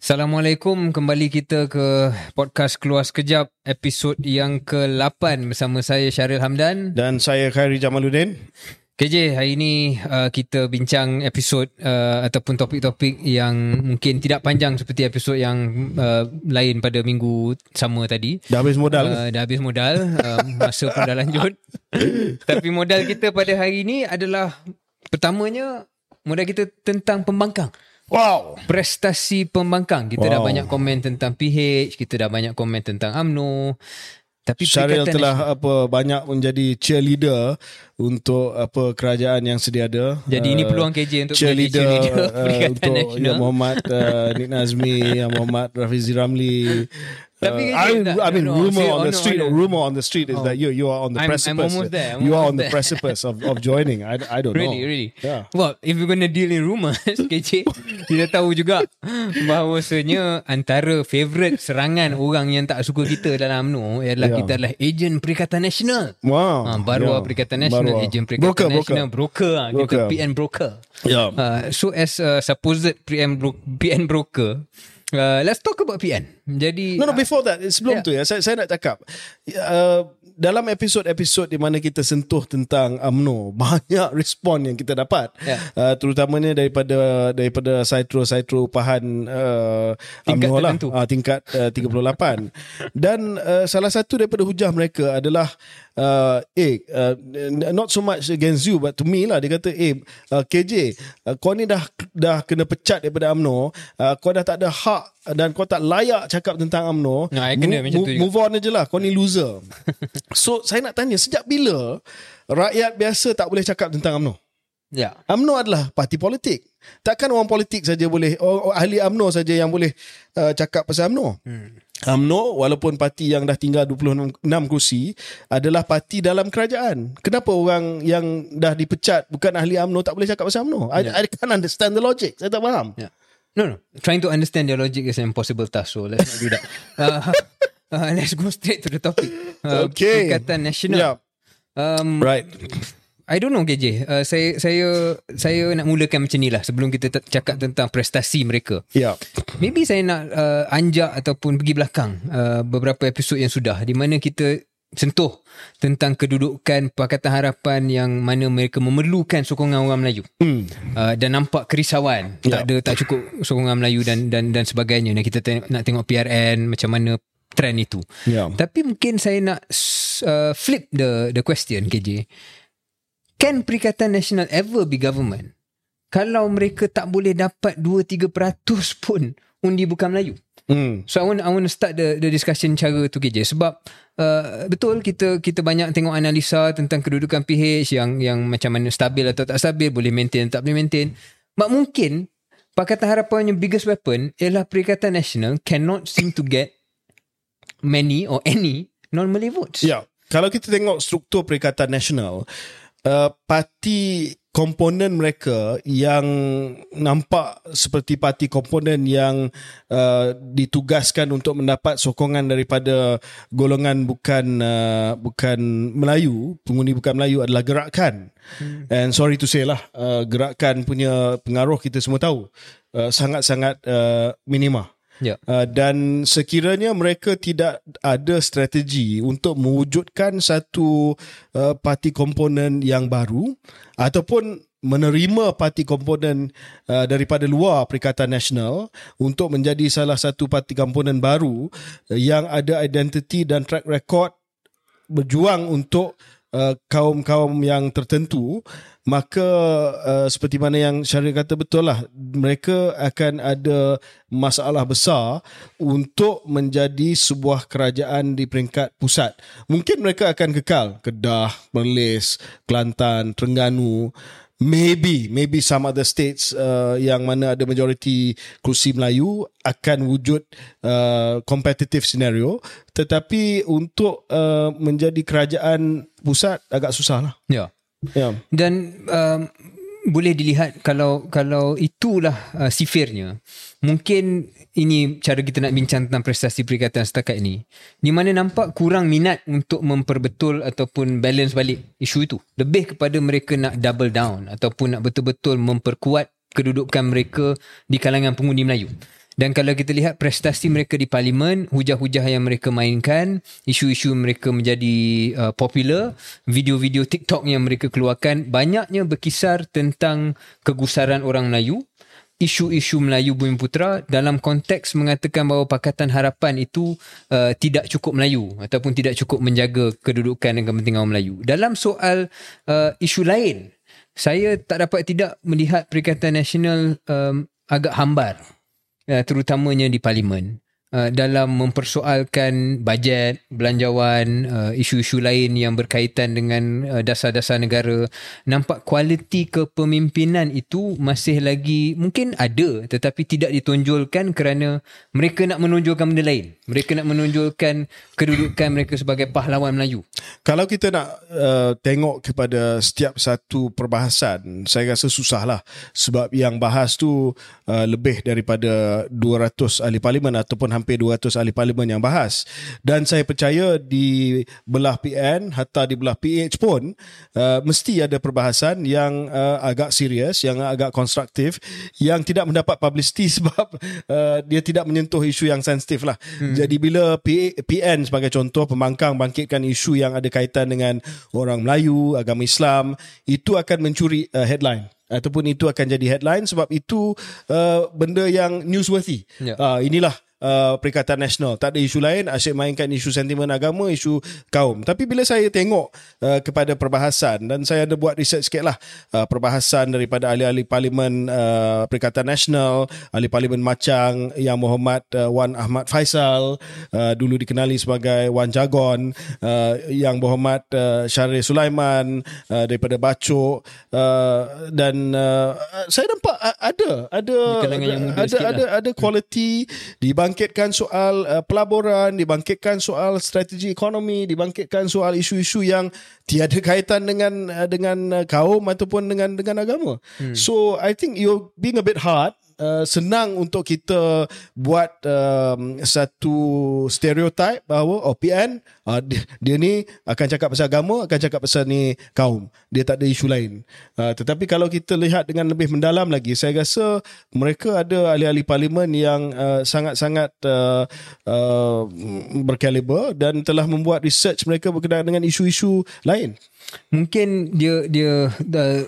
Assalamualaikum, kembali kita ke podcast Keluar Sekejap episod yang ke-8 bersama saya Syaril Hamdan Dan saya Khairi Jamaluddin. KJ, hari ini uh, kita bincang episod uh, ataupun topik-topik yang mungkin tidak panjang seperti episod yang uh, lain pada minggu sama tadi. Dah habis modal ke? Uh, dah habis modal, uh, masa pun dah lanjut. Tapi modal kita pada hari ini adalah pertamanya modal kita tentang pembangkang. Wow. prestasi pembangkang. Kita wow. dah banyak komen tentang PH, kita dah banyak komen tentang AMNO. Tapi Syaril telah apa banyak menjadi cheerleader untuk apa kerajaan yang sedia ada. Jadi ini Uh, peluang KJ untuk cheerleader, cheerleader uh, untuk Nasional. Yang Muhammad uh, Nik Nazmi, Yang Muhammad Rafizi Ramli. Uh, kan I, I mean, no, rumor say- on oh, the street, no. rumor on the street is Oh. that you you are on the I'm- I'm precipice. almost there, I'm you are almost on the there. precipice of of joining. I I don't Really, know. really. Yeah. Well, if we're gonna deal in rumours, KJ, kita tahu juga bahawasanya antara favourite serangan orang yang tak suka kita dalam UMNO ialah Ya. kita adalah ejen Perikatan Nasional. Wow. Ha, baru Yeah. yeah. Perikatan Nasional, Baru. ejen Perikatan Broker, broker. Nasional, broker. broker. Kita. PN broker. Yeah. Uh, so as a supposed PN, bro- PN broker, uh, let's talk about PN. Jadi No, no, before that, sebelum Yeah. tu ya, saya, saya nak cakap. Uh, dalam episod-episod di mana kita sentuh tentang UMNO, banyak respon yang kita dapat. Yeah. Uh, terutamanya daripada daripada Saitro-Saitro upahan uh, Tingkat UMNO lah. tertentu. Uh, tingkat uh, 38. Dan uh, salah satu daripada hujah mereka adalah uh, eh, uh, not so much against you, but to me lah, dia kata, eh, uh, KJ, uh, kau ni dah dah kena pecat daripada UMNO, uh, kau dah tak ada hak dan kau tak layak cakap tentang UMNO. Nah, I kena macam tu juga. Move on je lah, kau ni loser. so, saya nak tanya, sejak bila rakyat biasa tak boleh cakap tentang UMNO? ya. UMNO adalah parti politik. Takkan orang politik saja boleh, oh, oh, ahli UMNO saja yang boleh uh, cakap pasal UMNO. Hmm. UMNO walaupun parti yang dah tinggal 26 kursi adalah parti dalam kerajaan. Kenapa orang yang dah dipecat bukan ahli UMNO tak boleh cakap pasal UMNO? I, Ya. I can't understand the logic. Saya tak faham. Yeah. No, no. Trying to understand their logic is an impossible task. So let's not do that. Uh, uh, let's go straight to the topic. Uh, Okay. Perikatan Nasional. Yeah. Um, Right. I don't know KJ. Uh, saya saya saya nak mulakan macam ni lah sebelum kita t- cakap tentang prestasi mereka. Yeah. Maybe saya nak uh, anjak ataupun pergi belakang uh, beberapa episod yang sudah di mana kita sentuh tentang kedudukan Pakatan Harapan yang mana mereka memerlukan sokongan orang Melayu. Hmm. Uh, dan nampak kerisauan tak Ya. ada tak cukup sokongan Melayu dan dan dan sebagainya dan kita nak tengok PRN macam mana trend itu. Yeah. Tapi mungkin saya nak uh, flip the the question KJ. Can Perikatan Nasional ever be government kalau mereka tak boleh dapat 2-3% pun undi bukan Melayu? Hmm. So I want I want to start the the discussion cara tu KJ sebab uh, betul kita kita banyak tengok analisa tentang kedudukan PH yang yang macam mana stabil atau tak stabil, boleh maintain tak boleh maintain. Mak mungkin Pakatan Harapan yang biggest weapon ialah Perikatan Nasional cannot seem to get many or any non-Malay votes. Ya, kalau kita tengok struktur Perikatan Nasional, uh, parti komponen mereka yang nampak seperti parti komponen yang uh, ditugaskan untuk mendapat sokongan daripada golongan bukan uh, bukan Melayu, pengundi bukan Melayu adalah gerakan. Hmm. And sorry to say lah, uh, gerakan punya pengaruh kita semua tahu uh, sangat-sangat uh, minima. Ya. Uh, dan sekiranya mereka tidak ada strategi untuk mewujudkan satu uh, parti komponen yang baru ataupun menerima parti komponen uh, daripada luar Perikatan Nasional untuk menjadi salah satu parti komponen baru uh, yang ada identiti dan track record berjuang untuk uh, kaum-kaum yang tertentu maka uh, seperti mana yang Syaril kata betul lah mereka akan ada masalah besar untuk menjadi sebuah kerajaan di peringkat pusat. Mungkin mereka akan kekal. Kedah, Perlis, Kelantan, Terengganu maybe maybe some other states uh, yang mana ada majoriti kursi Melayu akan wujud uh, competitive scenario. Tetapi untuk uh, menjadi kerajaan pusat agak susah lah Ya. ya. Dan um, boleh dilihat kalau kalau itulah uh, sifirnya. Mungkin ini cara kita nak bincang tentang prestasi perikatan setakat ini. Di mana nampak kurang minat untuk memperbetul ataupun balance balik isu itu. Lebih kepada mereka nak double down ataupun nak betul-betul memperkuat kedudukan mereka di kalangan pengundi Melayu. Dan kalau kita lihat prestasi mereka di parlimen, hujah-hujah yang mereka mainkan, isu-isu mereka menjadi uh, popular, video-video TikTok yang mereka keluarkan banyaknya berkisar tentang kegusaran orang Melayu, isu-isu Melayu Bumi Putra dalam konteks mengatakan bahawa Pakatan Harapan itu uh, tidak cukup Melayu ataupun tidak cukup menjaga kedudukan dan kepentingan orang Melayu. Dalam soal uh, isu lain, saya tak dapat tidak melihat Perikatan Nasional um, agak hambar uh, terutamanya di parlimen uh, dalam mempersoalkan bajet belanjawan uh, isu-isu lain yang berkaitan dengan uh, dasar-dasar negara nampak kualiti kepemimpinan itu masih lagi mungkin ada tetapi tidak ditonjolkan kerana mereka nak menonjolkan benda lain. Mereka nak menonjolkan kedudukan mereka sebagai pahlawan Melayu. Kalau kita nak uh, tengok kepada setiap satu perbahasan saya rasa susahlah sebab yang bahas tu uh, lebih daripada 200 ahli parlimen ataupun hampir 200 ahli parlimen yang bahas dan saya percaya di belah PN hatta di belah PH pun uh, mesti ada perbahasan yang uh, agak serius yang agak konstruktif yang tidak mendapat publicity sebab uh, dia tidak menyentuh isu yang sensitif lah hmm. jadi bila PN sebagai contoh pembangkang bangkitkan isu yang ada kaitan dengan orang Melayu, agama Islam, itu akan mencuri uh, headline ataupun itu akan jadi headline sebab itu uh, benda yang newsworthy. Yeah. Uh, inilah uh, Perikatan Nasional. Tak ada isu lain, asyik mainkan isu sentimen agama, isu kaum. Tapi bila saya tengok uh, kepada perbahasan dan saya ada buat research sikit lah uh, perbahasan daripada ahli-ahli parlimen uh, Perikatan Nasional, ahli parlimen Macang yang Muhammad uh, Wan Ahmad Faisal, uh, dulu dikenali sebagai Wan Jagon, uh, yang Muhammad uh, Syarif Sulaiman uh, daripada Bacok uh, dan uh, saya nampak ada ada ada ada, ada lah. ada quality di dibangkitkan soal uh, pelaburan, dibangkitkan soal strategi ekonomi, dibangkitkan soal isu-isu yang tiada kaitan dengan uh, dengan uh, kaum ataupun dengan dengan agama. Hmm. So I think you being a bit hard uh, senang untuk kita buat um, satu stereotype bahawa OPN oh, uh, dia, dia ni akan cakap pasal agama, akan cakap pasal ni kaum. Dia tak ada isu lain. Uh, tetapi kalau kita lihat dengan lebih mendalam lagi, saya rasa mereka ada ahli-ahli parlimen yang uh, sangat-sangat uh, uh, berkaliber dan telah membuat research mereka berkenaan dengan isu-isu lain. Mungkin dia dia uh,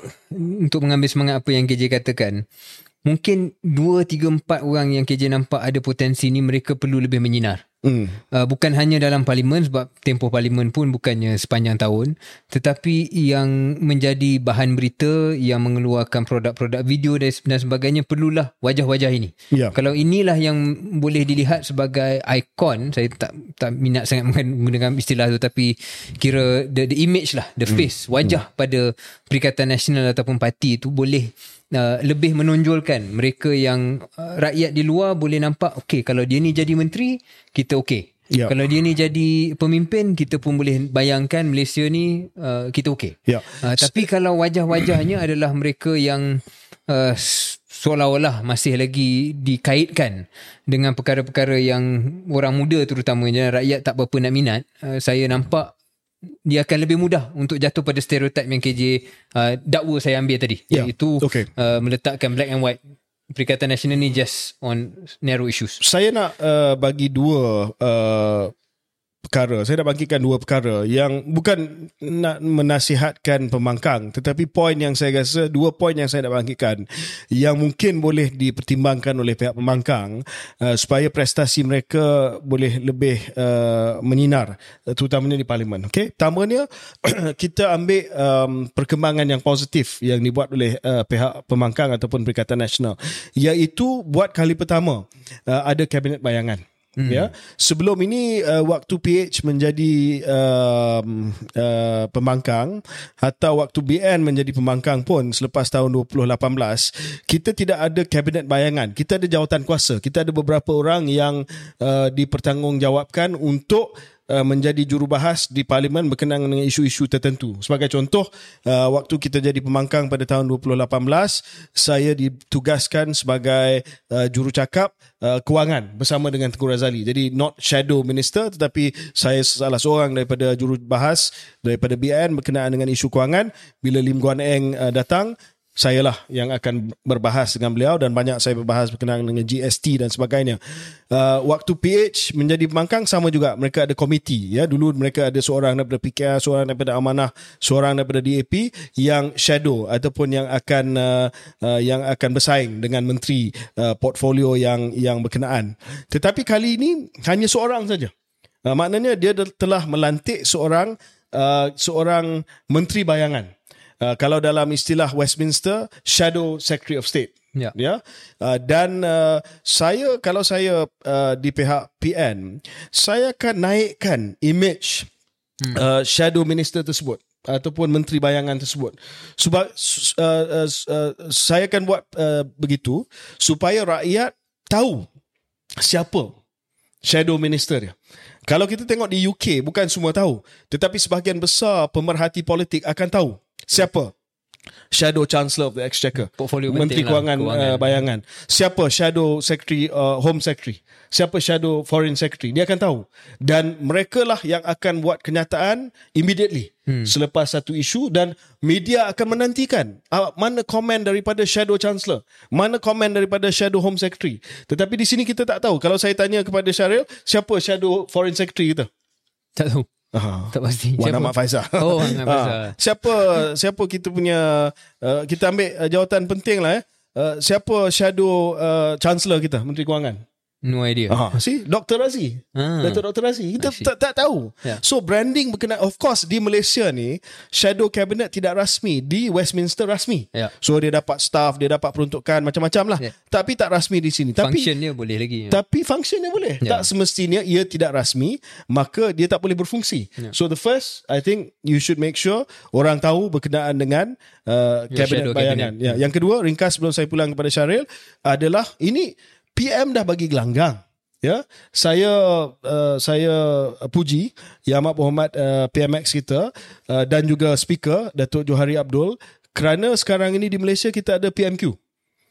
untuk mengambil semangat apa yang KJ katakan mungkin 2 3 4 orang yang KJ nampak ada potensi ni mereka perlu lebih menyinar. Mm. Uh, bukan hanya dalam parlimen sebab tempoh parlimen pun bukannya sepanjang tahun tetapi yang menjadi bahan berita yang mengeluarkan produk-produk video dan, sebagainya perlulah wajah-wajah ini. Yeah. Kalau inilah yang boleh dilihat sebagai ikon saya tak tak minat sangat menggunakan istilah tu tapi kira the, the image lah the mm. face wajah mm. pada Perikatan Nasional ataupun parti itu boleh uh, lebih menonjolkan mereka yang uh, rakyat di luar boleh nampak okey kalau dia ni jadi menteri kita okey Ya. Kalau dia ni jadi pemimpin kita pun boleh bayangkan Malaysia ni uh, kita okey. Ya. Uh, tapi kalau wajah-wajahnya adalah mereka yang uh, seolah-olah masih lagi dikaitkan dengan perkara-perkara yang orang muda terutamanya rakyat tak berapa nak minat, uh, saya nampak dia akan lebih mudah untuk jatuh pada stereotip yang KJ uh, dakwa saya ambil tadi yeah. iaitu okay. uh, meletakkan black and white Perikatan Nasional ni just on narrow issues. Saya nak uh, bagi dua uh, perkara. Saya nak bangkitkan dua perkara yang bukan nak menasihatkan pembangkang tetapi poin yang saya rasa dua poin yang saya nak bangkitkan yang mungkin boleh dipertimbangkan oleh pihak pembangkang uh, supaya prestasi mereka boleh lebih uh, menyinar terutamanya di parlimen. Okey, pertamanya kita ambil um, perkembangan yang positif yang dibuat oleh uh, pihak pembangkang ataupun Perikatan Nasional iaitu buat kali pertama uh, ada kabinet bayangan. Hmm. Ya, sebelum ini uh, waktu PH menjadi uh, uh, pembangkang atau waktu BN menjadi pembangkang pun selepas tahun 2018 kita tidak ada kabinet bayangan. Kita ada jawatan kuasa. Kita ada beberapa orang yang uh, dipertanggungjawabkan untuk uh, menjadi jurubahas di parlimen berkenaan dengan isu-isu tertentu. Sebagai contoh, uh, waktu kita jadi pembangkang pada tahun 2018, saya ditugaskan sebagai uh, jurucakap kewangan bersama dengan Tengku Razali. Jadi not shadow minister tetapi saya salah seorang daripada jurubahas daripada BN berkenaan dengan isu kewangan. Bila Lim Guan Eng datang, saya lah yang akan berbahas dengan beliau dan banyak saya berbahas berkenaan dengan GST dan sebagainya. Uh, waktu PH menjadi pembangkang sama juga mereka ada komiti ya dulu mereka ada seorang daripada PKR, seorang daripada Amanah, seorang daripada DAP yang shadow ataupun yang akan uh, uh, yang akan bersaing dengan menteri uh, portfolio yang yang berkenaan. Tetapi kali ini hanya seorang saja. Uh, maknanya dia telah melantik seorang uh, seorang menteri bayangan. Uh, kalau dalam istilah Westminster, Shadow Secretary of State. Ya. Ya. Uh, dan uh, saya kalau saya uh, di pihak PN, saya akan naikkan image hmm. uh, Shadow Minister tersebut ataupun menteri bayangan tersebut. Sebab uh, uh, uh, saya akan buat uh, begitu supaya rakyat tahu siapa Shadow Minister dia. Kalau kita tengok di UK bukan semua tahu, tetapi sebahagian besar pemerhati politik akan tahu Siapa? Shadow Chancellor of the Exchequer. Portfolio Menteri Kewangan, kewangan. Uh, Bayangan. Siapa Shadow Secretary uh, Home Secretary? Siapa Shadow Foreign Secretary? Dia akan tahu. Dan mereka lah yang akan buat kenyataan immediately hmm. selepas satu isu dan media akan menantikan uh, mana komen daripada Shadow Chancellor, mana komen daripada Shadow Home Secretary. Tetapi di sini kita tak tahu. Kalau saya tanya kepada Syaril, siapa Shadow Foreign Secretary kita? Tak tahu. Uh, tak pasti. Wan Ahmad Faizal. Oh, Wan Ahmad Faizal. Uh, siapa siapa kita punya uh, kita ambil uh, jawatan penting lah eh. Uh, siapa shadow uh, chancellor kita Menteri Kewangan? No idea. Ah, see, Dr. Razi. Ah. Dr. Dr. Razi. Kita tak, tak tahu. Yeah. So branding berkenaan of course di Malaysia ni shadow cabinet tidak rasmi, di Westminster rasmi. Yeah. So dia dapat staff, dia dapat peruntukan macam-macam lah. Yeah. Tapi tak rasmi di sini. Tapi Function dia boleh lagi. tapi function dia boleh. Yeah. Tak semestinya ia tidak rasmi, maka dia tak boleh berfungsi. Yeah. So the first, I think you should make sure orang tahu berkenaan dengan uh, Yeah, shadow bayangan. cabinet. Ya, yang kedua, ringkas sebelum saya pulang kepada Syaril adalah ini PM dah bagi gelanggang. Ya, saya uh, saya puji Yang Amat Berhormat uh, PMX kita uh, dan juga speaker Datuk Johari Abdul kerana sekarang ini di Malaysia kita ada PMQ.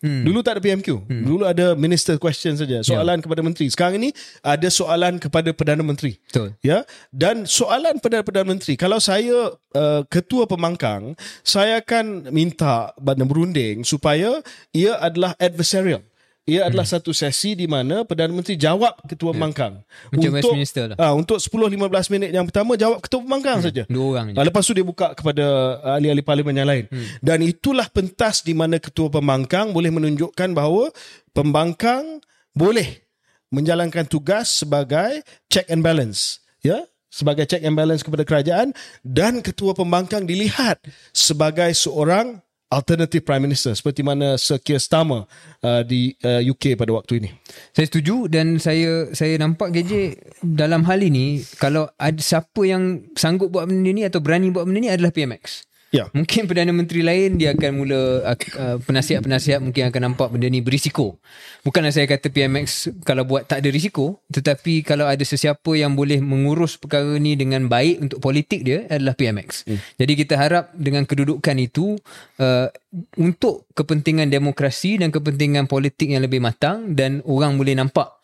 Hmm. Dulu tak ada PMQ. Hmm. Dulu ada minister question saja, soalan yeah. kepada menteri. Sekarang ini ada soalan kepada perdana menteri. Betul. Ya. Dan soalan pada perdana menteri, kalau saya uh, ketua pembangkang, saya akan minta badan berunding supaya ia adalah adversarial. Ia adalah hmm. satu sesi di mana Perdana Menteri jawab Ketua yeah. Pembangkang. Macam Westminster lah. Uh, untuk 10-15 minit yang pertama jawab Ketua Pembangkang hmm. saja. Dua orang je. Uh, lepas tu dia buka kepada uh, ahli-ahli parlimen yang lain. Hmm. Dan itulah pentas di mana Ketua Pembangkang boleh menunjukkan bahawa Pembangkang boleh menjalankan tugas sebagai check and balance. Ya, sebagai check and balance kepada kerajaan dan ketua pembangkang dilihat sebagai seorang alternative prime minister seperti mana Sir Keir Starmer uh, di uh, UK pada waktu ini. Saya setuju dan saya saya nampak KJ dalam hal ini kalau ada siapa yang sanggup buat benda ni atau berani buat benda ni adalah PMX. Ya. Mungkin Perdana Menteri lain dia akan mula uh, penasihat-penasihat mungkin akan nampak benda ni berisiko. Bukanlah saya kata PMX kalau buat tak ada risiko, tetapi kalau ada sesiapa yang boleh mengurus perkara ni dengan baik untuk politik dia adalah PMX. Hmm. Jadi kita harap dengan kedudukan itu uh, untuk kepentingan demokrasi dan kepentingan politik yang lebih matang dan orang boleh nampak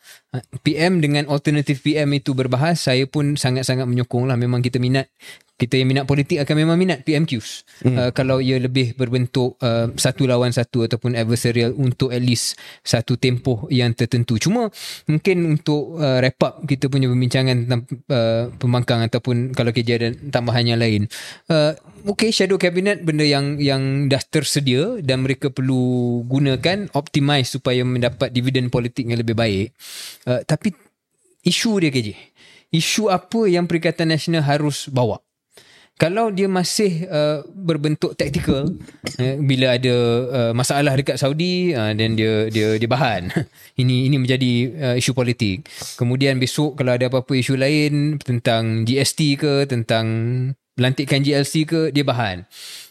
PM dengan alternatif PM itu berbahas saya pun sangat-sangat menyokong lah. Memang kita minat kita yang minat politik akan memang minat PMQs hmm. uh, kalau ia lebih berbentuk uh, satu lawan satu ataupun adversarial untuk at least satu tempoh yang tertentu. Cuma mungkin untuk uh, wrap up kita punya perbincangan tentang uh, pembangkang ataupun kalau kerja ada tambahan yang lain. Uh, okay shadow cabinet benda yang yang dah tersedia dan mereka perlu gunakan optimize supaya mendapat dividen politik yang lebih baik. Uh, tapi isu dia KJ isu apa yang Perikatan Nasional harus bawa? Kalau dia masih uh, berbentuk taktikal uh, bila ada uh, masalah dekat Saudi dan uh, dia dia dia bahan. Ini ini menjadi uh, isu politik. Kemudian besok kalau ada apa-apa isu lain tentang GST ke tentang lantikan GLC ke dia bahan.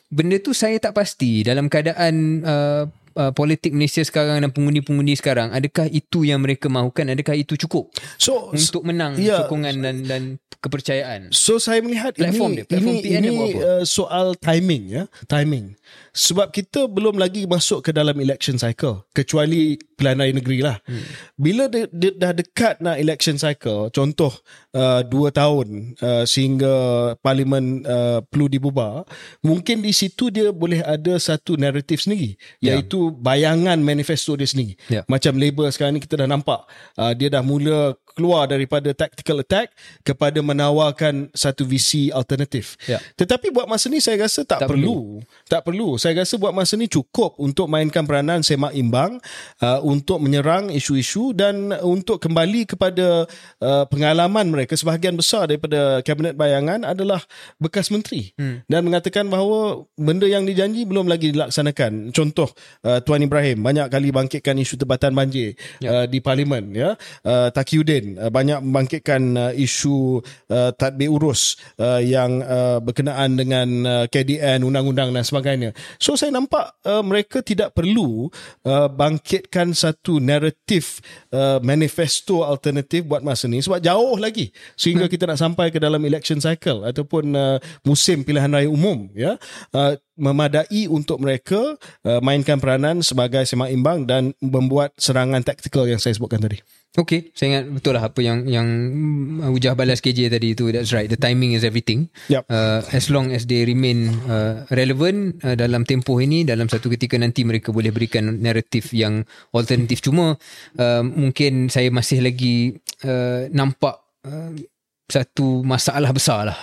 Benda tu saya tak pasti. Dalam keadaan uh, uh, politik Malaysia sekarang dan pengundi-pengundi sekarang adakah itu yang mereka mahukan? Adakah itu cukup So untuk menang ya, sokongan dan dan kepercayaan? So saya melihat Platform ini dia, platform ini, PN ini apa? uh, soal timing ya, timing. Sebab kita belum lagi masuk ke dalam election cycle kecuali pilihan raya negeri lah. Hmm. Bila de, de, dah dekat nak election cycle, contoh uh, dua tahun uh, sehingga parlimen uh, perlu dibubar, mungkin di situ dia boleh ada satu naratif sendiri Ya. iaitu bayangan manifesto dia sendiri. Ya. Macam Labour sekarang ni kita dah nampak uh, dia dah mula keluar daripada tactical attack kepada menawarkan satu visi alternatif. Ya. Tetapi buat masa ni saya rasa tak, Tak perlu. Tak perlu. Saya rasa buat masa ni cukup untuk mainkan peranan semak imbang uh, untuk menyerang isu-isu dan untuk kembali kepada uh, pengalaman mereka sebahagian besar daripada kabinet bayangan adalah bekas menteri hmm. dan mengatakan bahawa benda yang dijanji belum lagi dilaksanakan. Contoh uh, Tuan Ibrahim banyak kali bangkitkan isu tebatan banjir ya. uh, di parlimen ya. Uh, Takiuddin uh, banyak membangkitkan uh, isu uh, tadbir urus uh, yang uh, berkenaan dengan uh, KDN undang-undang dan sebagainya. So saya nampak uh, mereka tidak perlu uh, bangkitkan satu naratif uh, manifesto alternatif buat masa ni sebab jauh lagi sehingga kita nak sampai ke dalam election cycle ataupun uh, musim pilihan raya umum ya. Uh, memadai untuk mereka uh, mainkan peranan sebagai semak imbang dan membuat serangan taktikal yang saya sebutkan tadi. Okay, saya ingat betul lah apa yang yang mm, Ujah balas KJ tadi itu. That's right. The timing is everything. Yep. Uh, as long as they remain uh, relevant uh, dalam tempoh ini, dalam satu ketika nanti mereka boleh berikan naratif yang alternatif. Cuma uh, mungkin saya masih lagi uh, nampak uh, satu masalah besar lah.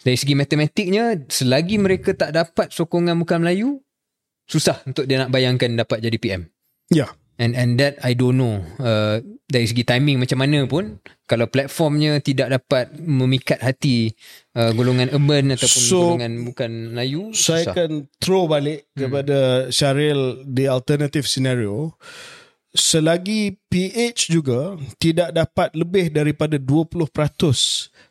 Dari segi matematiknya, selagi mereka tak dapat sokongan bukan Melayu, susah untuk dia nak bayangkan dapat jadi PM. Ya. And and that I don't know uh, dari segi timing macam mana pun kalau platformnya tidak dapat memikat hati uh, golongan urban ataupun So, golongan bukan Melayu Saya susah. akan throw balik hmm. kepada Syaril the alternative scenario. Selagi PH juga tidak dapat lebih daripada 20%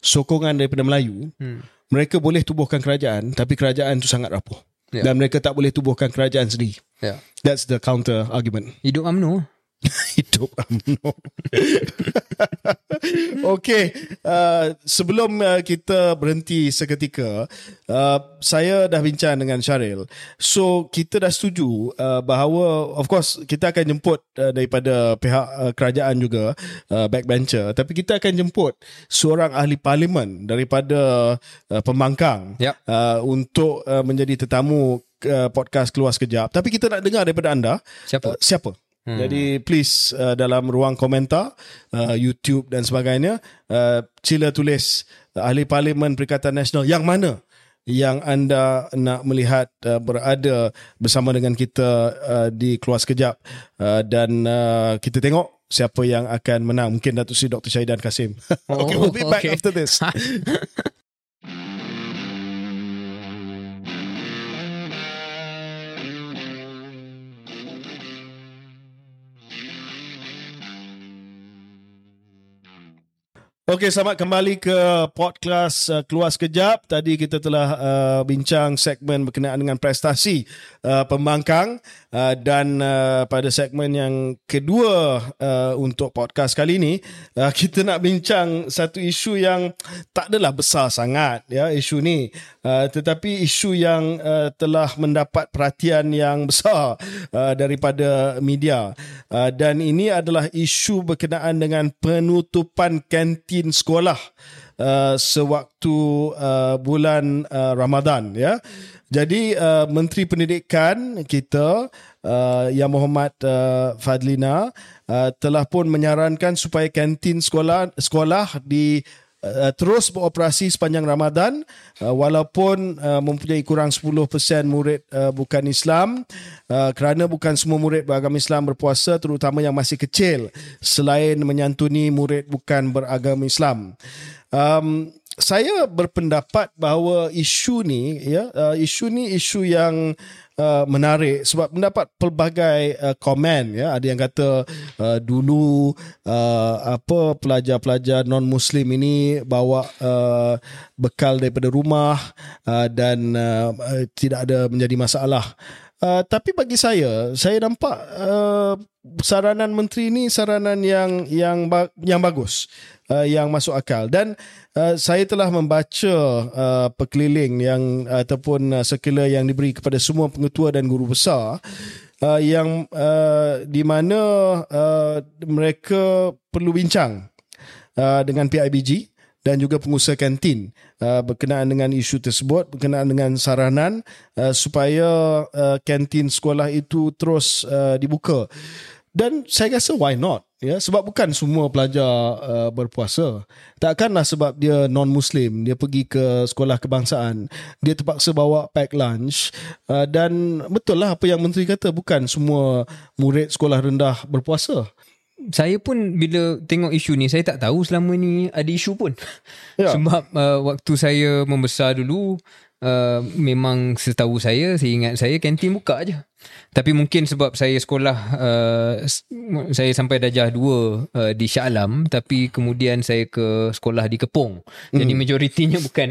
sokongan daripada Melayu, Hmm. mereka boleh tubuhkan kerajaan tapi kerajaan tu sangat rapuh. Ya. Dan mereka tak boleh tubuhkan kerajaan sendiri. Ya. That's the counter argument. Hidup UMNO Hidup UMNO. okay. Uh, sebelum uh, kita berhenti seketika, uh, saya dah bincang dengan Syaril. So, kita dah setuju uh, bahawa, of course, kita akan jemput uh, daripada pihak uh, kerajaan juga, uh, backbencher. Tapi kita akan jemput seorang ahli parlimen daripada uh, pembangkang Yap. uh, untuk uh, menjadi tetamu uh, podcast Keluar Sekejap. Tapi kita nak dengar daripada anda. Siapa? Uh, siapa? Hmm. Jadi please uh, dalam ruang komentar uh, YouTube dan sebagainya uh, sila tulis uh, ahli parlimen Perikatan Nasional yang mana yang anda nak melihat uh, berada bersama dengan kita uh, di keluar sekejap uh, dan uh, kita tengok siapa yang akan menang mungkin Datuk Seri Dr. Syahidan Kasim. okay, we'll be back okay. after this. Okey, selamat kembali ke podcast uh, Keluar Sekejap. Tadi kita telah uh, bincang segmen berkenaan dengan prestasi uh, pembangkang uh, dan uh, pada segmen yang kedua uh, untuk podcast kali ini, uh, kita nak bincang satu isu yang tak adalah besar sangat ya isu ni. Uh, tetapi isu yang uh, telah mendapat perhatian yang besar uh, daripada media. Uh, dan ini adalah isu berkenaan dengan penutupan kantin sekolah uh, sewaktu uh, bulan uh, Ramadan ya. Jadi uh, Menteri Pendidikan kita uh, Yang Muhammad uh, Fadlina uh, telah pun menyarankan supaya kantin sekolah sekolah di uh, terus beroperasi sepanjang Ramadan uh, walaupun uh, mempunyai kurang 10% murid uh, bukan Islam uh, kerana bukan semua murid beragama Islam berpuasa terutama yang masih kecil selain menyantuni murid bukan beragama Islam. Um, saya berpendapat bahawa isu ni ya uh, isu ni isu yang uh, menarik sebab mendapat pelbagai uh, komen ya. Ada yang kata uh, dulu uh, apa pelajar-pelajar non muslim ini bawa uh, bekal daripada rumah uh, dan uh, uh, tidak ada menjadi masalah. Uh, tapi bagi saya, saya nampak uh, saranan menteri ni saranan yang yang yang bagus, uh, yang masuk akal. Dan uh, saya telah membaca uh, perkeliling yang ataupun uh, sirkular yang diberi kepada semua pengetua dan guru besar uh, yang uh, di mana uh, mereka perlu bincang uh, dengan PIBG dan juga pengusaha kantin uh, berkenaan dengan isu tersebut berkenaan dengan saranan uh, supaya uh, kantin sekolah itu terus uh, dibuka dan saya rasa why not ya sebab bukan semua pelajar uh, berpuasa takkanlah sebab dia non muslim dia pergi ke sekolah kebangsaan dia terpaksa bawa pack lunch uh, dan betul lah apa yang menteri kata bukan semua murid sekolah rendah berpuasa saya pun bila tengok isu ni saya tak tahu selama ni ada isu pun. Ya. Sebab uh, waktu saya membesar dulu uh, memang setahu saya saya ingat saya kantin buka aja. Tapi mungkin sebab saya sekolah uh, saya sampai darjah 2 uh, di Shah Alam tapi kemudian saya ke sekolah di Kepong. Mm. Jadi hmm. majoritinya bukan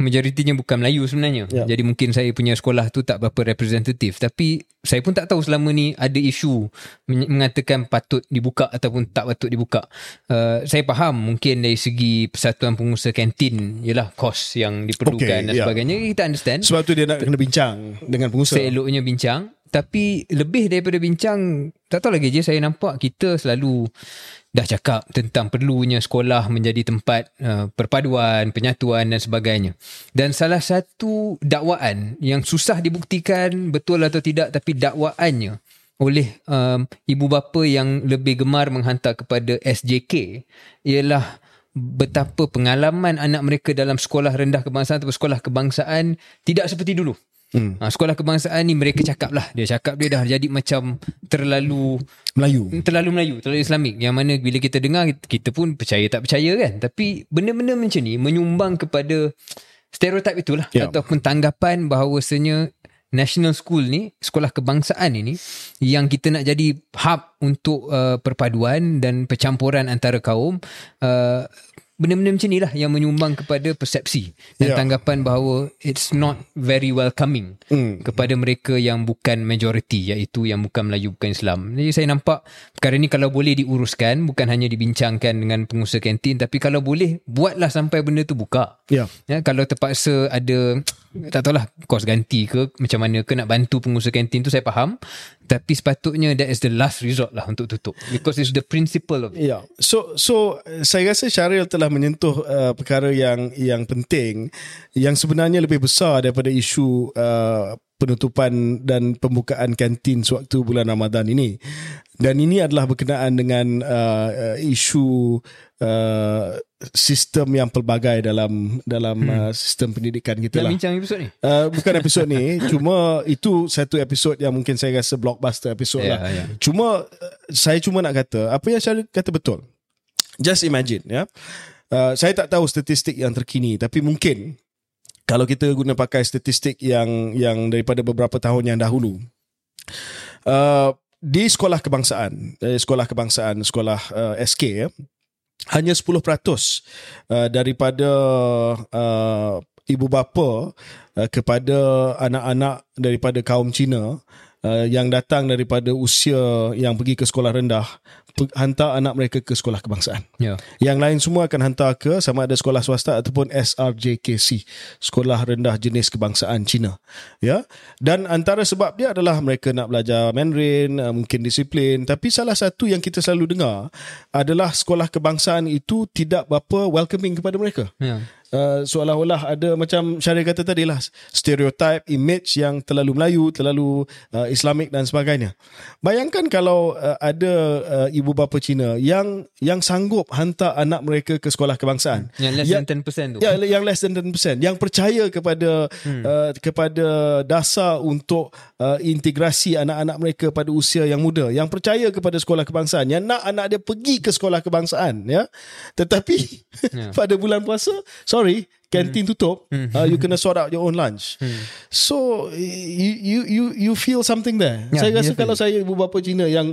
majoritinya bukan Melayu sebenarnya. Yeah. Jadi mungkin saya punya sekolah tu tak berapa representatif tapi saya pun tak tahu selama ni ada isu mengatakan patut dibuka ataupun tak patut dibuka. Uh, saya faham mungkin dari segi persatuan pengusaha kantin ialah kos yang diperlukan okay, dan yeah. sebagainya kita understand. Sebab tu dia nak kena bincang dengan pengusaha. Seeloknya bincang tapi lebih daripada bincang tak tahu lagi je saya nampak kita selalu dah cakap tentang perlunya sekolah menjadi tempat uh, perpaduan, penyatuan dan sebagainya. Dan salah satu dakwaan yang susah dibuktikan betul atau tidak tapi dakwaannya oleh um, ibu bapa yang lebih gemar menghantar kepada SJK ialah betapa pengalaman anak mereka dalam sekolah rendah kebangsaan atau sekolah kebangsaan tidak seperti dulu. Hmm. Ha, sekolah kebangsaan ni mereka cakap lah. Dia cakap dia dah jadi macam terlalu Melayu. Terlalu Melayu, terlalu Islamik. Yang mana bila kita dengar, kita pun percaya tak percaya kan. Tapi benda-benda macam ni menyumbang kepada stereotip itulah. Yeah. Ataupun tanggapan bahawasanya national school ni, sekolah kebangsaan ini yang kita nak jadi hub untuk uh, perpaduan dan percampuran antara kaum uh, benda-benda macam ni lah yang menyumbang kepada persepsi dan yeah. tanggapan bahawa it's not very welcoming mm. kepada mereka yang bukan majority iaitu yang bukan Melayu bukan Islam. Jadi saya nampak perkara ni kalau boleh diuruskan bukan hanya dibincangkan dengan pengusaha kantin tapi kalau boleh buatlah sampai benda tu buka. Yeah. Ya kalau terpaksa ada tak tahulah kos ganti ke macam mana ke nak bantu pengusaha kantin tu saya faham tapi sepatutnya that is the last resort lah untuk tutup because it's the principle of it. Yeah. So so saya rasa Syaril telah menyentuh uh, perkara yang yang penting yang sebenarnya lebih besar daripada isu uh, penutupan dan pembukaan kantin sewaktu bulan Ramadan ini. Dan ini adalah berkenaan dengan uh, isu uh, sistem yang pelbagai dalam dalam hmm. uh, sistem pendidikan kita lah. bincang episod ni? Uh, bukan episod ni. cuma itu satu episod yang mungkin saya rasa blockbuster episod yeah, lah. Yeah. Cuma uh, saya cuma nak kata, apa yang saya kata betul. Just imagine ya. Uh, saya tak tahu statistik yang terkini tapi mungkin kalau kita guna pakai statistik yang yang daripada beberapa tahun yang dahulu uh, di sekolah kebangsaan uh, sekolah kebangsaan sekolah uh, SK ya hanya 10% uh, daripada uh, ibu bapa uh, kepada anak-anak daripada kaum Cina uh, yang datang daripada usia yang pergi ke sekolah rendah hantar anak mereka ke sekolah kebangsaan. Yeah. Yang lain semua akan hantar ke sama ada sekolah swasta ataupun SRJKC, Sekolah Rendah Jenis Kebangsaan Cina. Ya. Dan antara sebab dia adalah mereka nak belajar Mandarin, uh, mungkin disiplin, tapi salah satu yang kita selalu dengar adalah sekolah kebangsaan itu tidak berapa welcoming kepada mereka. Yeah. Uh, seolah-olah ada macam Syarif kata tadi lah stereotype image yang terlalu Melayu terlalu uh, Islamik dan sebagainya. Bayangkan kalau uh, ada uh, ibu bapa Cina yang yang sanggup hantar anak mereka ke sekolah kebangsaan. Yang less yang, than 10% tu. ya, yang less than 10% yang percaya kepada hmm. uh, kepada dasar untuk uh, integrasi anak-anak mereka pada usia yang muda. Yang percaya kepada sekolah kebangsaan. Yang nak anak dia pergi ke sekolah kebangsaan ya. Tetapi yeah. pada bulan puasa sorry kantin hmm. tutup hmm. Uh, you kena sort out your own lunch hmm. so you you you you feel something there yeah, saya rasa kalau saya ibu bapa Cina yang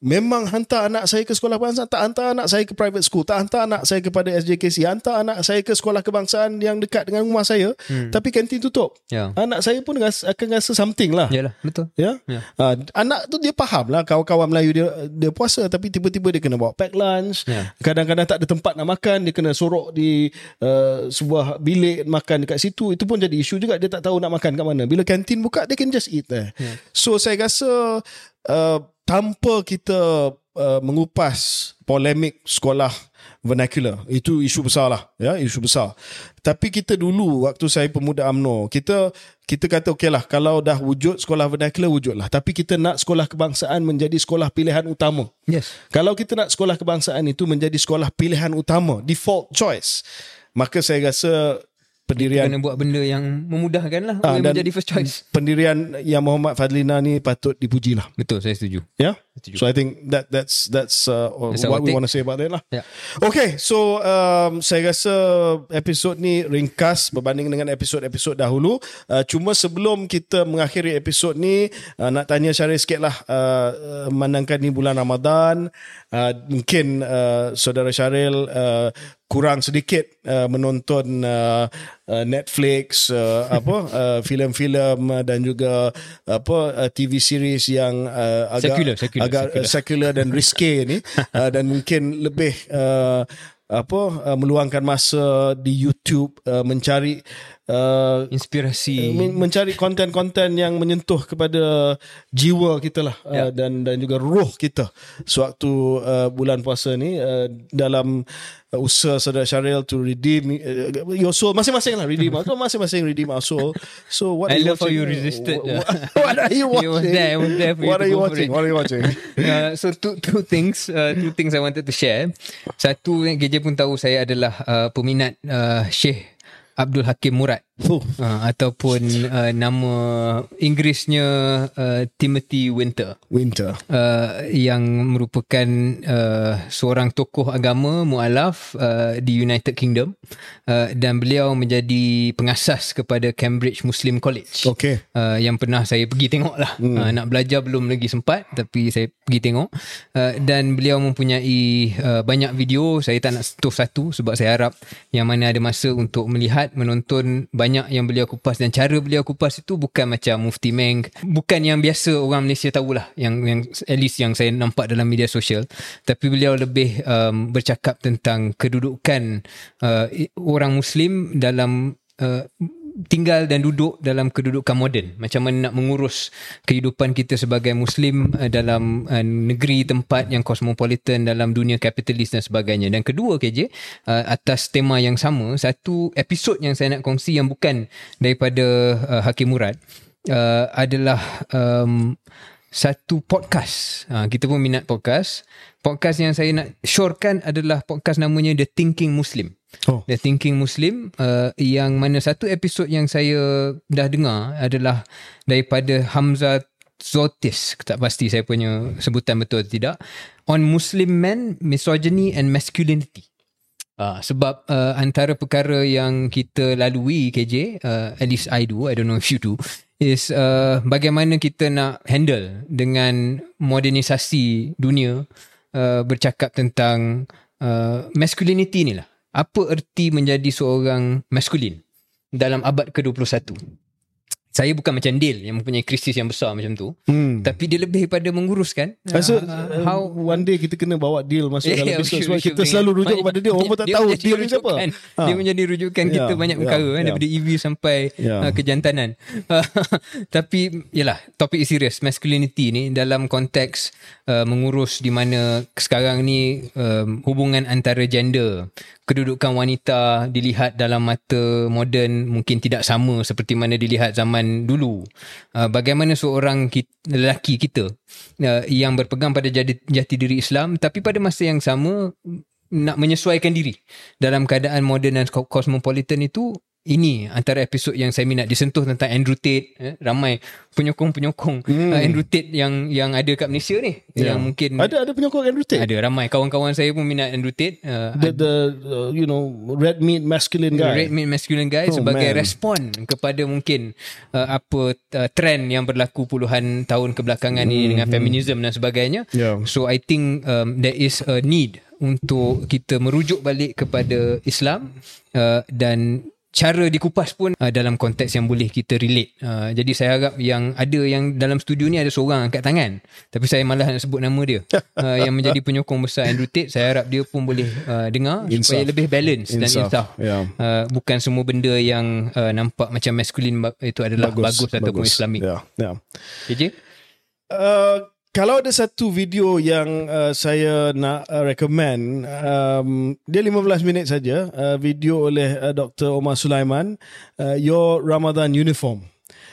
Memang hantar anak saya ke sekolah kebangsaan, tak hantar anak saya ke private school, tak hantar anak saya kepada SJKC, hantar anak saya ke sekolah kebangsaan yang dekat dengan rumah saya, hmm. tapi kantin tutup. Ya. Anak saya pun rasa, akan rasa something lah. Yalah, betul. Ya. Ya. Ha, anak tu dia faham lah kawan-kawan Melayu dia dia puasa tapi tiba-tiba dia kena bawa pack lunch. Ya. Kadang-kadang tak ada tempat nak makan, dia kena sorok di uh, sebuah bilik makan dekat situ. Itu pun jadi isu juga dia tak tahu nak makan kat mana. Bila kantin buka dia can just eat there. Ya. So saya rasa uh, tanpa kita uh, mengupas polemik sekolah vernacular. Itu isu besar lah ya isu besar. Tapi kita dulu waktu saya pemuda AMNO kita kita kata okey lah kalau dah wujud sekolah vernacular wujudlah. Tapi kita nak sekolah kebangsaan menjadi sekolah pilihan utama. Yes. kalau kita nak sekolah kebangsaan itu menjadi sekolah pilihan utama default choice maka saya rasa pendirian Kena buat benda yang memudahkan lah. Ah, boleh dan- menjadi first choice. pendirian yang Muhammad Fadlina ni patut dipuji lah Betul, saya setuju. Yeah. So I think that that's that's uh, That's what we want to say about that lah. Ya. Okay, so um, saya rasa episod ni ringkas berbanding dengan episod-episod dahulu. Uh, cuma sebelum kita mengakhiri episod ni, uh, nak tanya Syaril sikit lah. Uh, uh, memandangkan ni bulan Ramadan, uh, mungkin uh, saudara Syaril uh, kurang sedikit uh, menonton uh, uh, Netflix uh, apa uh, filem-filem uh, dan juga apa uh, TV series yang uh, agak Secular, secular, agak secular. secular dan risky ni uh, dan mungkin lebih uh, apa uh, meluangkan masa di YouTube uh, mencari uh, Inspirasi. men- mencari konten-konten yang menyentuh kepada jiwa kita lah Ya. uh, dan dan juga roh kita sewaktu uh, bulan puasa ni uh, dalam uh, usaha saudara Syaril to redeem uh, your soul masing-masing lah redeem soul masing-masing redeem our soul so what I are you love how watching? you resisted. what, what are you watching You was there, was there for you what to are you watching what are you watching uh, so two two things uh, two things I wanted to share. Satu yang pun tahu saya adalah uh, peminat uh, Syekh Abdul Hakim Murad oh. uh, ataupun uh, nama Inggerisnya uh, Timothy Winter winter uh, yang merupakan uh, seorang tokoh agama mualaf uh, di United Kingdom uh, dan beliau menjadi pengasas kepada Cambridge Muslim College okay uh, yang pernah saya pergi tengok lah. Hmm. Uh, nak belajar belum lagi sempat tapi saya pergi tengok. Uh, dan beliau mempunyai uh, banyak video. Saya tak nak sentuh satu sebab saya harap yang mana ada masa untuk melihat, menonton banyak yang beliau kupas dan cara beliau kupas itu bukan macam Mufti Meng. Bukan yang biasa orang Malaysia tahulah yang yang at least yang saya nampak dalam media sosial. Tapi beliau lebih um, bercakap tentang kedudukan uh, orang Muslim dalam uh, tinggal dan duduk dalam kedudukan moden macam mana nak mengurus kehidupan kita sebagai muslim uh, dalam uh, negeri tempat yang cosmopolitan dalam dunia kapitalis dan sebagainya dan kedua KJ uh, atas tema yang sama satu episod yang saya nak kongsi yang bukan daripada Hakim Murad adalah um, satu podcast. Ha, kita pun minat podcast. Podcast yang saya nak syorekan adalah podcast namanya The Thinking Muslim. Oh The Thinking Muslim uh, yang mana satu episod yang saya dah dengar adalah daripada Hamzah Zotis, tak pasti saya punya sebutan betul atau tidak, on Muslim men, misogyny and masculinity. Uh, sebab uh, antara perkara yang kita lalui KJ, uh, at least I do, I don't know if you do, is uh, bagaimana kita nak handle dengan modernisasi dunia uh, bercakap tentang uh, masculinity ni lah. Apa erti menjadi seorang maskulin dalam abad ke-21? Saya bukan macam Dale yang mempunyai krisis yang besar macam tu. hmm. Tapi dia lebih pada menguruskan Rasa uh, uh, how one day kita kena bawa deal masuk Yeah, dalam sebab we should kita selalu rujuk kepada dia orang pun tak tahu menjadi deal ni siapa. Ha. Dia menjadi rujukan kita Ya, banyak ya, perkara kan ya. daripada EV sampai Ya. uh, kejantanan. Tapi yalah topik is serious masculinity ni dalam konteks uh, mengurus di mana sekarang ni um, hubungan antara gender kedudukan wanita dilihat dalam mata moden mungkin tidak sama seperti mana dilihat zaman dulu. Uh, bagaimana seorang kita, lelaki kita uh, yang berpegang pada jati, jati diri Islam tapi pada masa yang sama nak menyesuaikan diri dalam keadaan moden dan cosmopolitan itu ini antara episod yang saya minat disentuh tentang Andrew Tate eh, ramai penyokong-penyokong hmm. uh, Andrew Tate yang yang ada kat Malaysia ni Yeah. yang mungkin Ada ada penyokong Andrew Tate. ada ramai kawan-kawan saya pun minat Andrew Tate uh, The, the uh, you know red meat masculine guy. Red meat masculine guy Oh, sebagai man. respon kepada mungkin uh, apa uh, trend yang berlaku puluhan tahun kebelakangan ni dengan feminism dan sebagainya. Mm-hmm. Yeah. So I think um, there is a need untuk kita merujuk balik kepada Islam uh, dan cara dikupas pun uh, dalam konteks yang boleh kita relate. Uh, jadi saya harap yang ada yang dalam studio ni ada seorang angkat tangan. Tapi saya malas nak sebut nama dia. uh, yang menjadi penyokong besar Andrew Tate. Saya harap dia pun boleh uh, dengar Insaf. supaya lebih balance dan Insaf. insaf. Ya. Uh, bukan semua benda yang uh, nampak macam maskulin itu adalah bagus, bagus ataupun islamik. Ya, ya. KJ? Uh, kalau ada satu video yang uh, saya nak uh, recommend, um, dia 15 minit saja, uh, video oleh uh, Dr. Omar Sulaiman, uh, Your Ramadan Uniform.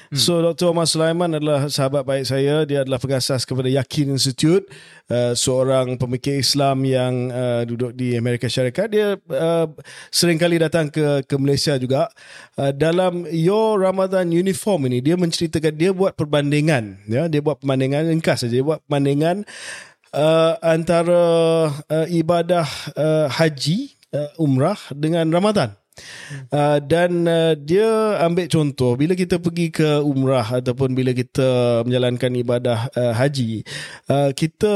Hmm. So Dr. Omar Sulaiman adalah sahabat baik saya, dia adalah pengasas kepada Yakin Institute, uh, seorang pemikir Islam yang uh, duduk di Amerika Syarikat. Dia uh, sering kali datang ke ke Malaysia juga. Uh, dalam Your Ramadan Uniform ini dia menceritakan dia buat perbandingan, ya, dia buat perbandingan ringkas saja, dia buat perbandingan uh, antara uh, ibadah uh, haji, uh, umrah dengan Ramadan. Uh, dan uh, dia ambil contoh bila kita pergi ke umrah ataupun bila kita menjalankan ibadah uh, haji uh, kita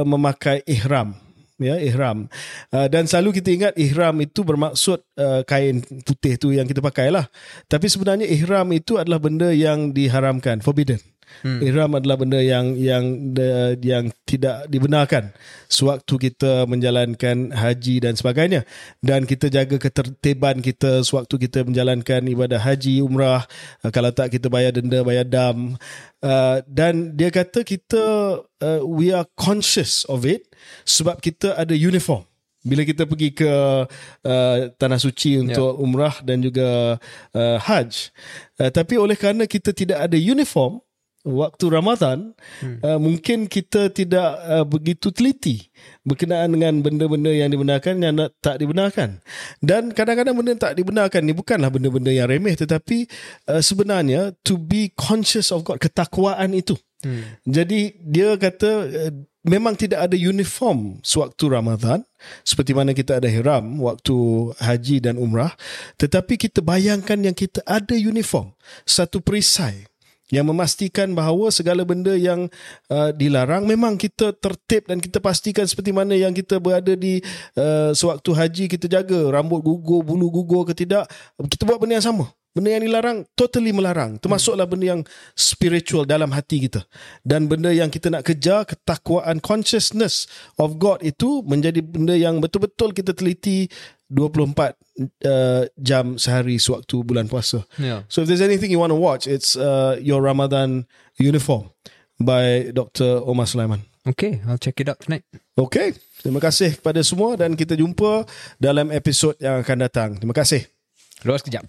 uh, memakai ihram ya ihram. Uh, dan selalu kita ingat ihram itu bermaksud uh, kain putih tu yang kita pakai lah tapi sebenarnya ihram itu adalah benda yang diharamkan forbidden Hmm. Ihram adalah benda yang yang de, yang tidak dibenarkan sewaktu kita menjalankan haji dan sebagainya dan kita jaga ketertiban kita sewaktu kita menjalankan ibadah haji umrah uh, kalau tak kita bayar denda bayar dam uh, dan dia kata kita uh, we are conscious of it sebab kita ada uniform bila kita pergi ke uh, tanah suci untuk yeah. umrah dan juga uh, haj uh, tapi oleh kerana kita tidak ada uniform waktu Ramadan hmm. uh, mungkin kita tidak uh, begitu teliti berkenaan dengan benda-benda yang dibenarkan yang tak dibenarkan dan kadang-kadang benda yang tak dibenarkan ni bukanlah benda-benda yang remeh tetapi uh, sebenarnya to be conscious of God ketakwaan itu hmm. jadi dia kata uh, memang tidak ada uniform sewaktu Ramadan seperti mana kita ada hiram waktu haji dan umrah tetapi kita bayangkan yang kita ada uniform satu perisai yang memastikan bahawa segala benda yang uh, dilarang memang kita tertib dan kita pastikan seperti mana yang kita berada di uh, sewaktu haji kita jaga rambut gugur bulu gugur ke tidak kita buat benda yang sama. Benda yang dilarang totally melarang. Termasuklah benda yang spiritual dalam hati kita. Dan benda yang kita nak kejar ketakwaan consciousness of God itu menjadi benda yang betul-betul kita teliti 24 uh, jam sehari sewaktu bulan puasa. Yeah. So if there's anything you want to watch, it's uh, your Ramadan uniform by Dr. Omar Sulaiman. Okay, I'll check it out tonight. Okay, terima kasih kepada semua dan kita jumpa dalam episod yang akan datang. Terima kasih. Keluar sekejap.